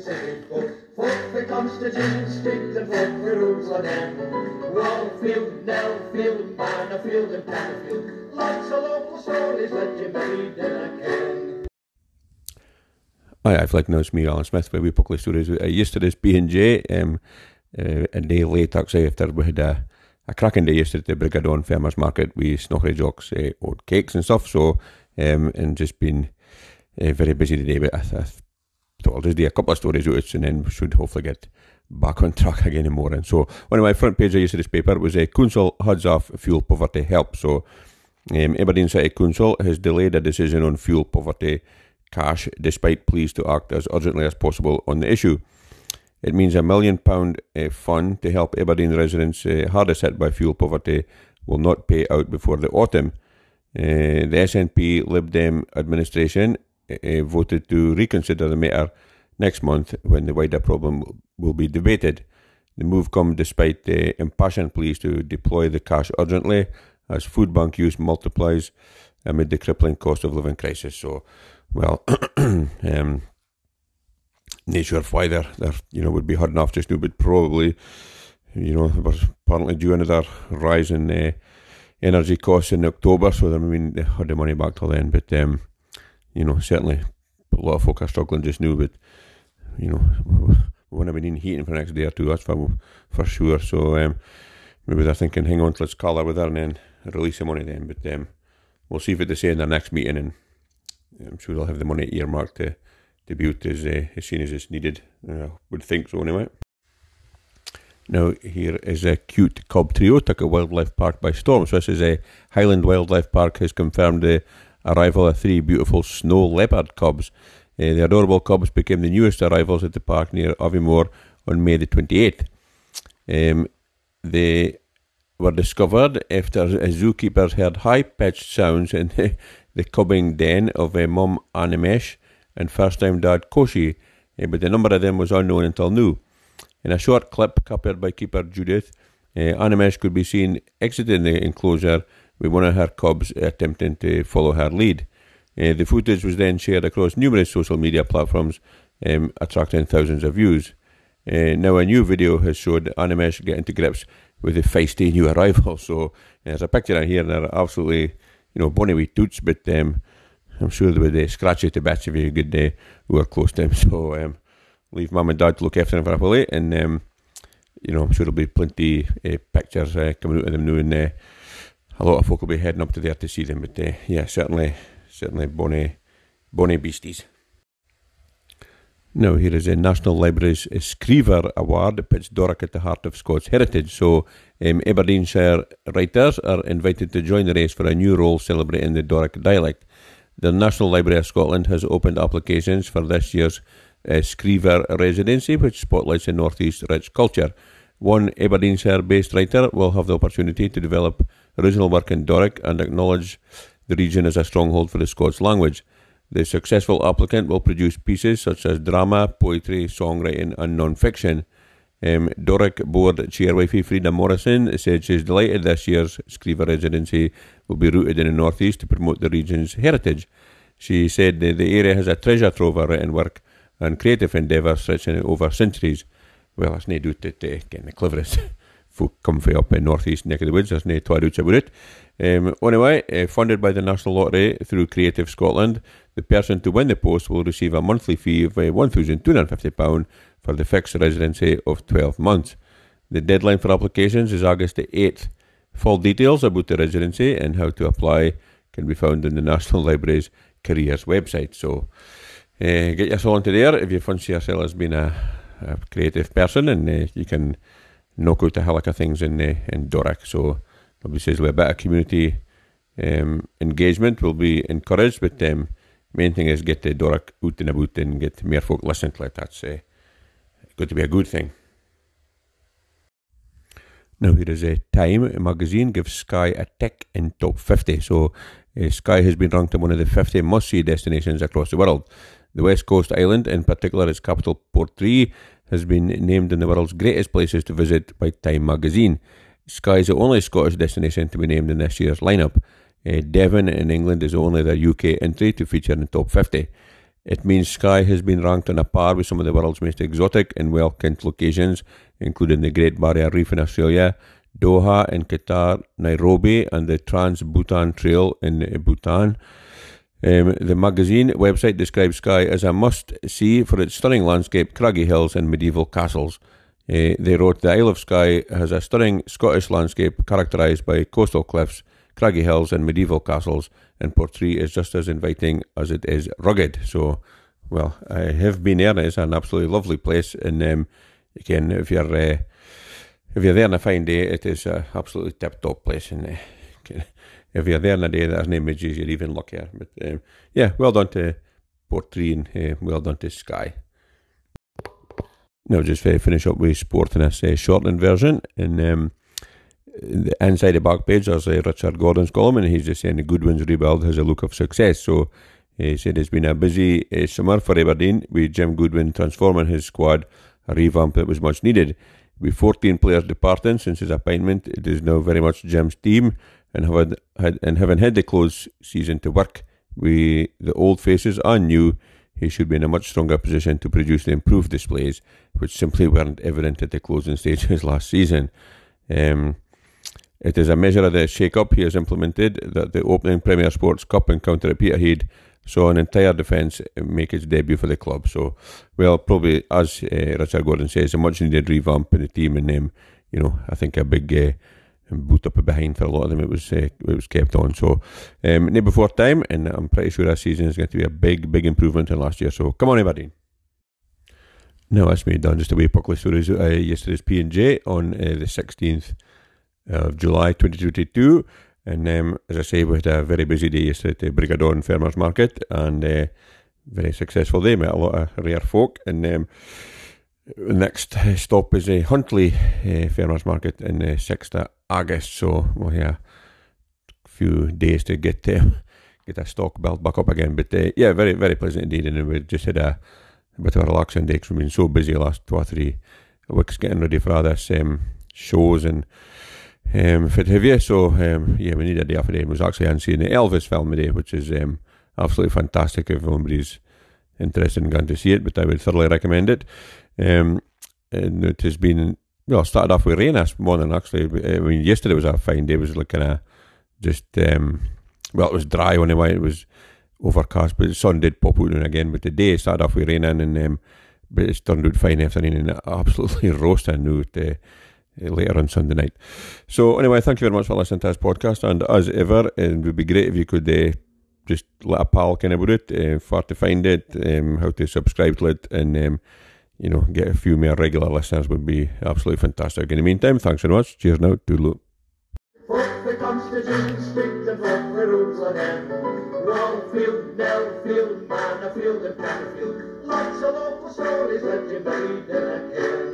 city folk. Folk for Constantine and folk for Jerusalem. Wallfield, Nellfield, Bannerfield and Tannerfield. Lots of local stories that you may dinna ken. Hi, I've like knows me, Alan Smith, where we public stories uh, yesterday's P&J, um, uh, a day late actually after we had a, a cracking day yesterday at the Brigadon Farmers Market with Snockery Jocks, uh, old cakes and stuff, so, um, and just been uh, very busy today, but I, I just do a couple of stories out and then should hopefully get back on track again in morning. So, one of my front page of yesterday's paper was a uh, Council HUDs off fuel poverty help, so um, Aberdeen City Council has delayed a decision on fuel poverty cash despite pleas to act as urgently as possible on the issue. It means a million pound uh, fund to help Aberdeen residents uh, hardest hit by fuel poverty will not pay out before the autumn. Uh, the SNP Lib Dem administration voted to reconsider the matter next month when the wider problem will be debated. The move comes despite the impassioned pleas to deploy the cash urgently as food bank use multiplies amid the crippling cost of living crisis. So well, um, not sure why they're, they're, you know, would be hard enough just now, but probably, you know, we're apparently due another rise in uh, energy costs in October, so I mean, they had the money back till then, but, um, you know, certainly a lot of folk are struggling just now, but, you know, we won't have been heating for the next day or two, that's for, for sure, so um, maybe they're thinking, hang on, let's call her with her and then release the money then, but um, we'll see if they say in their next meeting and I'm sure they'll have the money earmarked to, to build as, uh, as soon as it's needed. I would think so anyway. Now, here is a cute cob trio took a wildlife park by storm. So, this is a Highland Wildlife Park has confirmed the arrival of three beautiful snow leopard cubs. Uh, the adorable cubs became the newest arrivals at the park near Aviemore on May the 28th. Um, they were discovered after zookeepers heard high pitched sounds in the the cubbing den of uh, mum Animesh and first time dad Koshi, uh, but the number of them was unknown until now. In a short clip captured by keeper Judith, uh, Animesh could be seen exiting the enclosure with one of her cubs attempting to follow her lead. Uh, the footage was then shared across numerous social media platforms, um, attracting thousands of views. Uh, now, a new video has showed Animesh getting to grips with the feisty new arrival. So, uh, there's a picture here, and they're absolutely you know, bonny wee toots, but um, I'm sure they would uh, scratch you to bits if you could uh, work close to them. So um, leave mum and dad to look after them for a while, and um, you know, I'm sure there'll be plenty uh, pictures uh, coming out of them now, and uh, a lot of folk will be heading up to there to see them. But uh, yeah, certainly, certainly bonny, bonny beasties. Now, here is a National Library's Scriever Award that puts Doric at the heart of Scots heritage. So, um, Aberdeenshire writers are invited to join the race for a new role celebrating the Doric dialect. The National Library of Scotland has opened applications for this year's uh, residency, which spotlights the North East rich culture. One Aberdeenshire based writer will have the opportunity to develop original work in Doric and acknowledge the region as a stronghold for the Scots language. The successful applicant will produce pieces such as drama, poetry, songwriting, and non fiction. Um, Doric board chairwifey Frieda Morrison said she's delighted this year's Scriever residency will be rooted in the northeast to promote the region's heritage. She said the, area has a treasure trove of written work and creative endeavours stretching over centuries. Well, it's no doubt that uh, getting the cleverest folk come from up in northeast neck of the woods. There's no two doubts about it. Um, anyway, uh, funded by the National Lottery through Creative Scotland, the person to win the post will receive a monthly fee of uh, £1,250 for the fixed residency of 12 months. The deadline for applications is August the 8th. Full details about the residency and how to apply can be found in the National Library's careers website. So uh, get yourself onto there if you fancy yourself as being a, a creative person and uh, you can knock out the hell of things in, uh, in Doric. So obviously a bit of community um, engagement will be encouraged, but um, main thing is get the Doric out and about and get more folk listening to it. That's uh, going to be a good thing. Now here is a Time magazine gives Skye a tick in top 50. So uh, Skye has been ranked in one of the 50 must-see destinations across the world. The West Coast Island, in particular its capital Portree, has been named in the world's greatest places to visit by Time magazine. Skye is the only Scottish destination to be named in this year's lineup. Uh, Devon in England is only the UK entry to feature in the top 50. It means Skye has been ranked on a par with some of the world's most exotic and well kept locations, including the Great Barrier Reef in Australia, Doha in Qatar, Nairobi, and the Trans Bhutan Trail in Bhutan. Um, the magazine website describes Skye as a must see for its stunning landscape, craggy hills, and medieval castles. Uh, they wrote The Isle of Skye has a stunning Scottish landscape characterised by coastal cliffs, craggy hills, and medieval castles, and Portree is just as inviting as it is rugged. So, well, I have been there. It's an absolutely lovely place, and um, again, if you're uh, if you're there on a fine day, it is an absolutely tip top place, and uh, if you're there on a day that has images, you're even luckier. But um, yeah, well done to Portree and uh, well done to Skye. Now, just uh, finish up with sport in this uh, shortened version. And um, the inside the back page, there's uh, Richard Gordon's column, and he's just saying the Goodwin's rebuild has a look of success. So he said it's been a busy uh, summer for Aberdeen with Jim Goodwin transforming his squad, a revamp that was much needed. With 14 players departing since his appointment, it is now very much Jim's team, and having had, and having had the close season to work with the old faces and new, he should be in a much stronger position to produce the improved displays, which simply weren't evident at the closing stages last season. Um, it is a measure of the shake-up he has implemented that the opening Premier Sports Cup encounter at Peterhead saw an entire defence make its debut for the club. So, well, probably as uh, Richard Gordon says, a much-needed revamp in the team, and um, you know, I think a big uh, boot up behind for a lot of them. It was uh, it was kept on. So, um, before time, and I'm pretty sure this season is going to be a big, big improvement in last year. So, come on, everybody. Now, that's me done just a way Puckley stories uh, yesterday's P and J on uh, the 16th of July 2022. And um, as I say, we had a very busy day yesterday at the Brigadon Farmers Market and uh, very successful day. Met a lot of rare folk. And um, next stop is a Huntly uh, Farmers Market in the 6th of August. So we'll have a few days to get um, get a stock built back up again. But uh, yeah, very, very pleasant indeed. And we just had a, a bit of a relaxing day because we've been so busy last two or three weeks getting ready for all this um, shows and um, fit heavy. So um, yeah, we need a day off today. I was actually seeing the Elvis film today, which is um, absolutely fantastic if anybody's interested in going to see it. But I would thoroughly recommend it. Um, and it has been well started off with rain this morning actually. I mean, yesterday was a fine day. It was like kind of just um, well, it was dry anyway. It was overcast, but the sun did pop out again. But the day started off with rain and um, but it's turned out fine afternoon and absolutely roasting out. Uh, uh, later on Sunday night. So anyway, thank you very much for listening to this podcast, and as ever, it would be great if you could uh, just let a pal kind about it, uh, where to find it, um, how to subscribe to it, and um, you know get a few more regular listeners would be absolutely fantastic. In the meantime, thanks very much. Cheers now. And Pannerfield. Lots of local stories that you made in a.